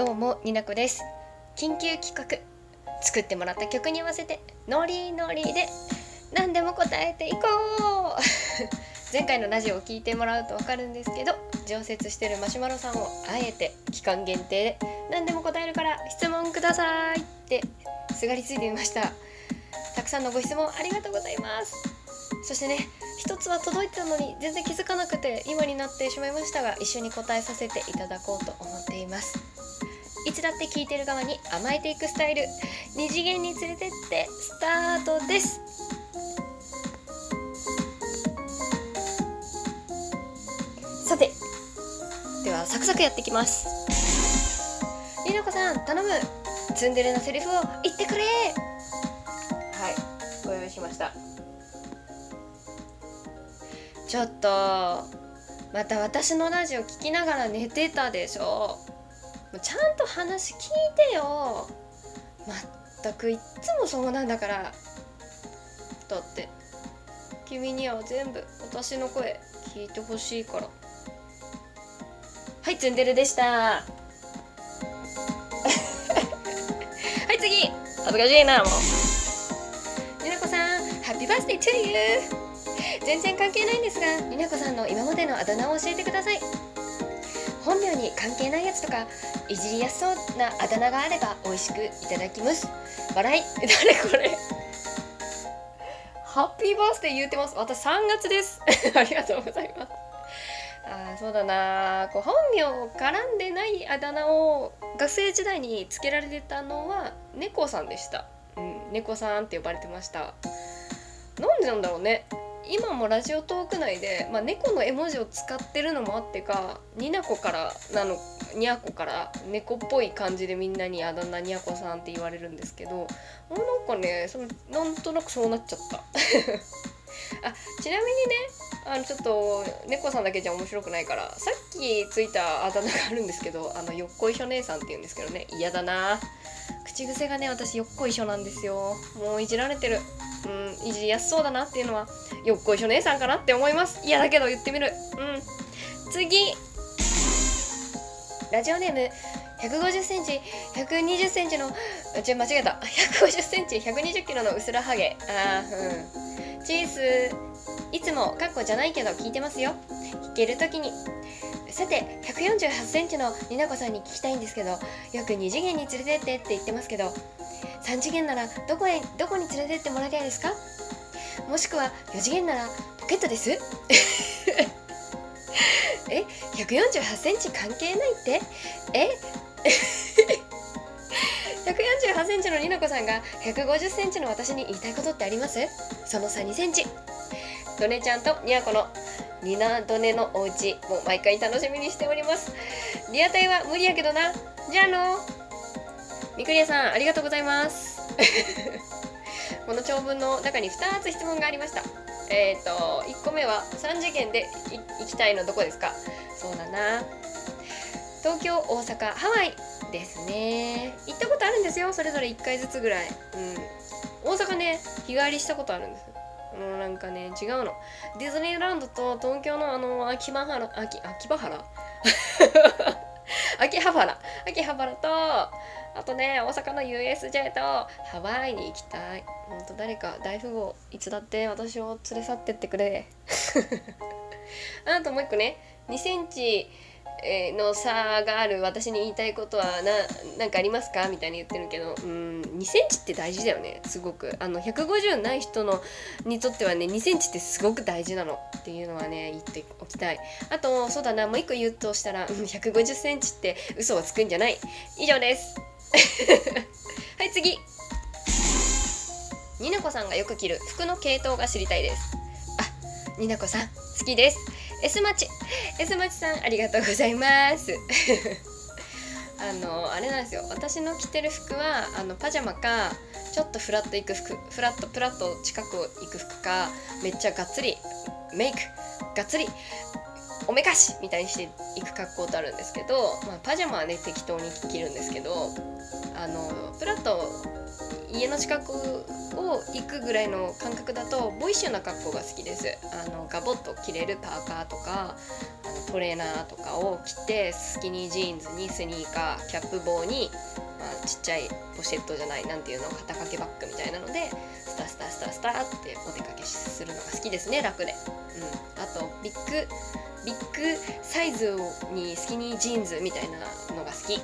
どうもになこです。緊急企画。作ってもらった曲に合わせてノリノリで何でも答えていこう。前回のラジオを聞いてもらうと分かるんですけど常設してるマシュマロさんをあえて期間限定で何でも答えるから質問くださいってすがりついてみました。たくさんのご質問ありがとうございます。そしてね一つは届いてたのに全然気づかなくて今になってしまいましたが一緒に答えさせていただこうと思っています。いつだって聞いてる側に甘えていくスタイル。二次元に連れてってスタートです。さてではサクサクやっていきます。りなこさん頼む。ツンデレなセリフを言ってくれ。はいご用意しました。ちょっとまた私のラジオ聞きながら寝てたでしょもうちゃんと話聞いてよ。まったくいっつもそうなんだから。だって君には全部私の声聞いてほしいから。はいツンデレでした。はい次。恥ずかしいなもう。りなこさんハッピーバースデートゥーユー全然関係ないんですがりなこさんの今までのあだ名を教えてください。本名に関係ないやつとかいじりやすそうなあだ名があれば美味しくいただきます。笑い。誰これ。ハッピーバースデー言うてます。私3月です。ありがとうございます。あそうだな。こう本名絡んでないあだ名を学生時代につけられてたのは猫さんでした、うん、猫さんって呼ばれてました。なんでなんだろうね。今もラジオトーク内で、まあ、猫の絵文字を使ってるのもあってかになこからなのにゃこから猫っぽい感じでみんなにあだ名にゃこさんって言われるんですけどもうなんかねそのなんとなくそうなっちゃった。あちなみにねあのちょっと猫さんだけじゃ面白くないからさっきついたあだ名があるんですけどあのよっこいしょ姉さんって言うんですけどね嫌だな。口癖がね私よっこいしょなんですよ。もういじられてる。うんいじりやすそうだなっていうのはよっこいしょ姉さんかなって思います。嫌だけど言ってみる。うん。次。ラジオネーム150センチ120センチのち間違えた。150センチ120キロのうすらハゲ。あーうん。チーズいつもカッコじゃないけど聞いてますよ。聞けるときに。さて148センチのりなこさんに聞きたいんですけどよく2次元に連れてってって言ってますけど3次元ならどこへどこに連れてってもらいたいですか？もしくは4次元ならポケットです？え148センチ関係ないって？え？148センチのりなこさんが150センチの私に言いたいことってあります？その差2センチ。ドネちゃんとニャコのニナドネのおうちもう毎回楽しみにしております。リアタイは無理やけどな。じゃあのみくりやさんありがとうございます。この長文の中に2つ質問がありました。えっ、ー、と1個目は3次元で行きたいのどこですか？そうだな。東京大阪ハワイですね。行ったことあるんですよ。それぞれ1回ずつぐらい。うん。大阪ね日帰りしたことあるんです。もうなんかね違うの。ディズニーランドと東京のあの秋葉原秋秋葉原？秋葉原。秋葉原とあとね大阪の USJ とハワイに行きたい。ほんと誰か大富豪いつだって私を連れ去ってってくれ。あともう一個ね2センチの差がある私に言いたいことは何かありますか？みたいに言ってるけどうん2センチって大事だよねすごく。あの150ない人のにとってはね2センチってすごく大事なの。っていうのはね言っておきたい。あとそうだなもう一個言うとしたら150センチって嘘はつくんじゃない。以上です。はい次。になこさんがよく着る服の系統が知りたいです。あになこさん好きです。S マチ S マチさんありがとうございます。あのあれなんですよ。私の着てる服はあのパジャマかちょっとフラッと行く服フラットプラット近く行く服かめっちゃがっつりメイクがっつりおめかしみたいにして行く格好とあるんですけど、まあ、パジャマはね適当に着るんですけどあのプラット家の近くを行くぐらいの感覚だとボイッシュな格好が好きです。あのガボッと着れるパーカーとかあトレーナーとかを着てスキニージーンズにスニーカーキャップ帽に、まあ、ちっちゃいポシェットじゃないなんていうの肩掛けバッグみたいなのでスタスタスタスタってお出かけするのが好きですね楽で、うん、あとビッグビッグサイズにスキニージーンズみたいなのが好き。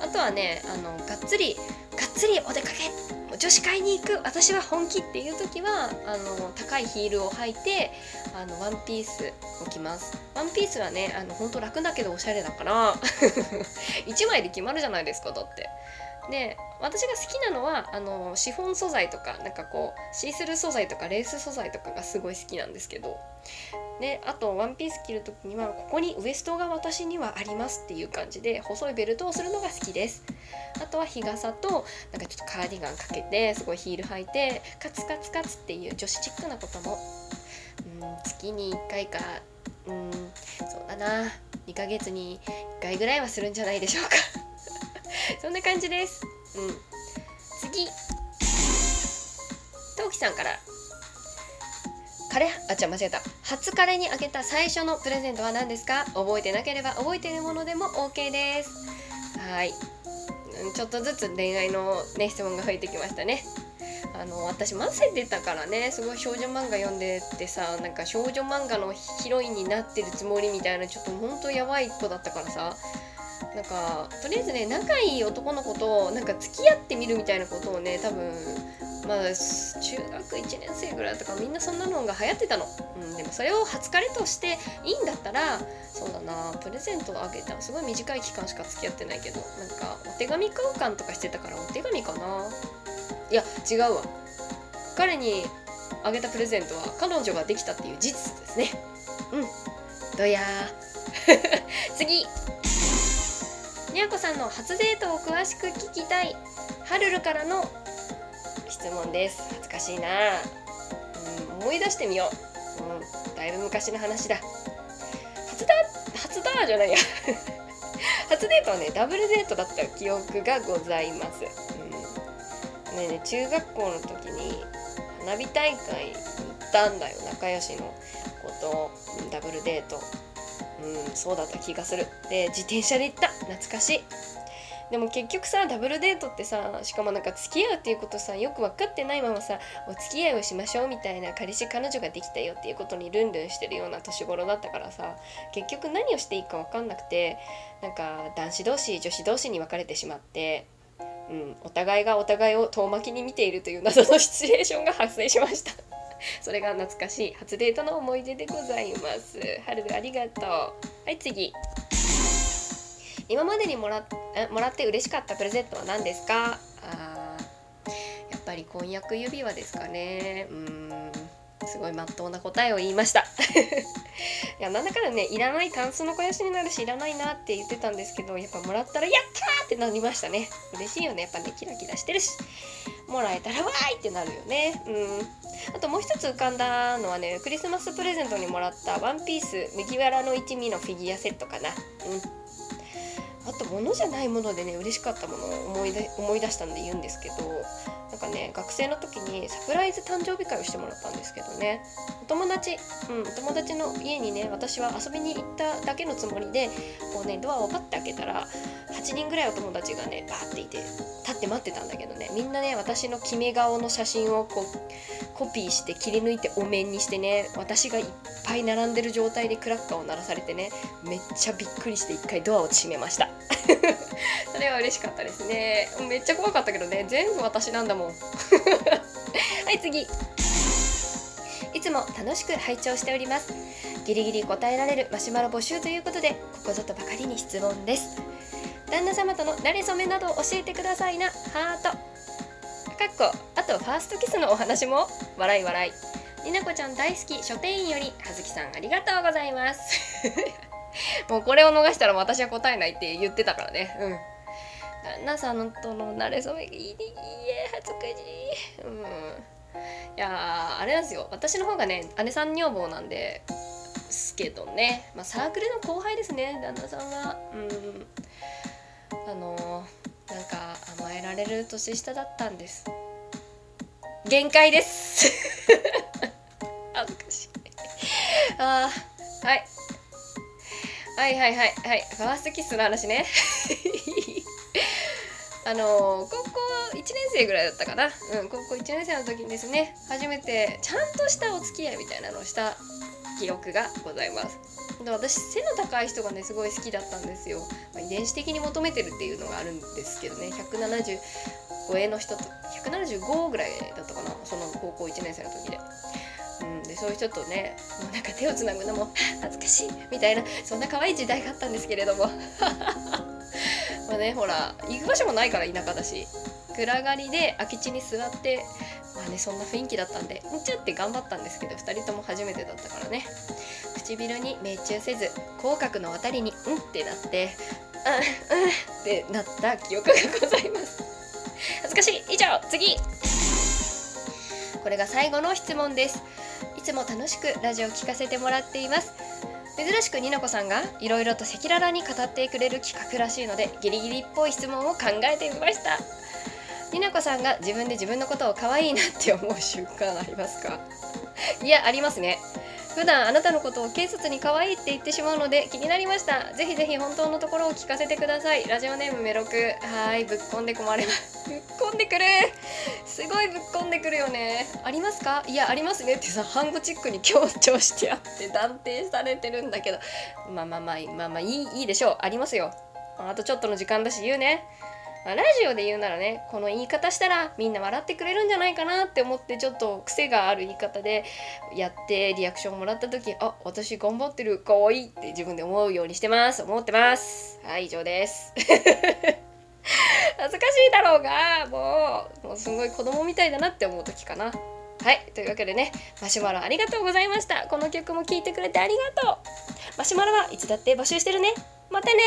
あとはねあのがっつりがっつりお出かけ。女子会に行く。私は本気っていう時はあの高いヒールを履いてあのワンピースを着ます。ワンピースはねあの本当楽だけどおしゃれだから。1枚で決まるじゃないですかだって。で私が好きなのはあのシフォン素材とかなんかこうシースルー素材とかレース素材とかがすごい好きなんですけど。であとワンピース着る時にはここにウエストが私にはありますっていう感じで細いベルトをするのが好きです。あとは日傘となんかちょっとカーディガンかけてすごいヒール履いてカツカツカツっていう女子チックなことも。うん月に1回かうんそうだな。2ヶ月に1回ぐらいはするんじゃないでしょうか。そんな感じです。うん。次。トウキさんから。カレあ違う間違えた。初カレにあげた最初のプレゼントは何ですか？覚えてなければ覚えているものでも OK です。はい。ちょっとずつ恋愛のね質問が増えてきましたね。あの私マセ出たからねすごい少女漫画読んでてさなんか少女漫画のヒロインになってるつもりみたいなちょっとほんとやばい子だったからさ。なんかとりあえずね仲いい男の子となんか付き合ってみるみたいなことをね多分まあ中学1年生ぐらいとかみんなそんなのが流行ってたの、うん、でもそれを初彼としていいんだったらそうだなプレゼントをあげたすごい短い期間しか付き合ってないけどなんかお手紙交換とかしてたからお手紙かな。いや違うわ。彼にあげたプレゼントは彼女ができたっていう事実ですね。うん。どや 次。にゃこさんの初デートを詳しく聞きたい。はるるからの質問です。恥ずかしいな、うん、思い出してみよう、うん、だいぶ昔の話だ。初だ初だじゃないや。初デートはねダブルデートだった記憶がございます、うん、ねね中学校の時に花火大会行ったんだよ。仲良しの子とダブルデート。うんそうだった気がする。で自転車で行った。懐かしい。でも結局さダブルデートってさしかもなんか付き合うっていうことさよく分かってないままさお付き合いをしましょうみたいな彼氏彼女ができたよっていうことにルンルンしてるような年頃だったからさ結局何をしていいか分かんなくてなんか男子同士女子同士に分かれてしまってうん、お互いがお互いを遠巻きに見ているという謎のシチュエーションが発生しました。それが懐かしい初デートの思い出でございます。春ありがとう。はい次。今までにもらもらって嬉しかったプレゼントは何ですか？あやっぱり婚約指輪ですかね。うんすごいまっとうな答えを言いました。いやなんだかんだねいらないタンスの肥やしになるしいらないなって言ってたんですけどやっぱもらったらやったーってなりましたね。嬉しいよね。やっぱねキラキラしてるし。もらえたらわーいってなるよね。うん。あともう一つ浮かんだのはねクリスマスプレゼントにもらったワンピース麦わらの一味のフィギュアセットかな。うん。あと物じゃないものでね嬉しかったものを思い出思い出したんで言うんですけどなんかね学生の時にサプライズ誕生日会をしてもらったんですけどね。お友達うんお友達の家にね私は遊びに行っただけのつもりでこうねドアをパッて開けたら8人ぐらいお友達がねバーっていて立って待ってたんだけどね。みんなね私の決め顔の写真をこうコピーして切り抜いてお面にしてね私がいっぱい並んでる状態でクラッカーを鳴らされてねめっちゃびっくりして一回ドアを閉めました。それは嬉しかったですね。めっちゃ怖かったけどね。全部私なんだもん。はい次。いつも楽しく拝聴しております。ギリギリ答えられるマシュマロ募集ということでここぞとばかりに質問です。旦那様との馴れ初めなどを教えてくださいな。ハート。かっこ。あとファーストキスのお話も。笑い笑い。になこちゃん大好き書店員よりはずきさんありがとうございます。もうこれを逃したら私は答えないって言ってたからね。うん。旦那さんとの馴れ初めいいいえ恥ずかしい。うん。いやあれなんですよ。私の方がね姉さん女房なんですけどね、まあ、サークルの後輩ですね旦那さんは。うん。れる年下だったんです。限界です。恥ずかしい。あはい。はいはいはいはい。ファーストキスの話ね。あの高校1年生ぐらいだったかな、うん、高校1年生の時にですね初めてちゃんとしたお付き合いみたいなのをした記憶がございます。私背の高い人がねすごい好きだったんですよ、まあ、遺伝子的に求めてるっていうのがあるんですけどね。170超えの人と175ぐらいだったかな。その高校1年生の時で。うん、でそういう人とねもうなんか手をつなぐのも 恥ずかしいみたいなそんな可愛い時代があったんですけれども。まあねほら行く場所もないから田舎だし。暗がりで空き地に座ってまあねそんな雰囲気だったんでうんちゃって頑張ったんですけど2人とも初めてだったからね。唇に命中せず口角の渡りに「うん」ってなって「うんうん」ってなった記憶がございます。恥ずかしい。以上次。これが最後の質問です。いつも楽しくラジオ聞かせてもらっています。珍しくにのこさんがいろいろと赤裸々に語ってくれる企画らしいのでギリギリっぽい質問を考えてみました。になこさんが自分で自分のことを可愛いなって思う習慣ありますか？いやありますね。普段あなたのことを軽率に可愛いって言ってしまうので気になりました。ぜひぜひ本当のところを聞かせてください。ラジオネームメロク。はいぶっこんで困りますぶっこんでくる。すごいぶっこんでくるよね。ありますか？いやありますね。ってさハングチックに強調してあって断定されてるんだけど。まあまあまあまあまあいいいいでしょう。ありますよ。あとちょっとの時間だし言うね。まあ、ラジオで言うならねこの言い方したらみんな笑ってくれるんじゃないかなって思ってちょっと癖がある言い方でやってリアクションもらった時あ私頑張ってるかわいいって自分で思うようにしてます。思ってます。はい以上です。恥ずかしいだろうがもうもうすごい子供みたいだなって思う時かな。はいというわけでねマシュマロありがとうございました。この曲も聴いてくれてありがとう。マシュマロはいつだって募集してるね。またね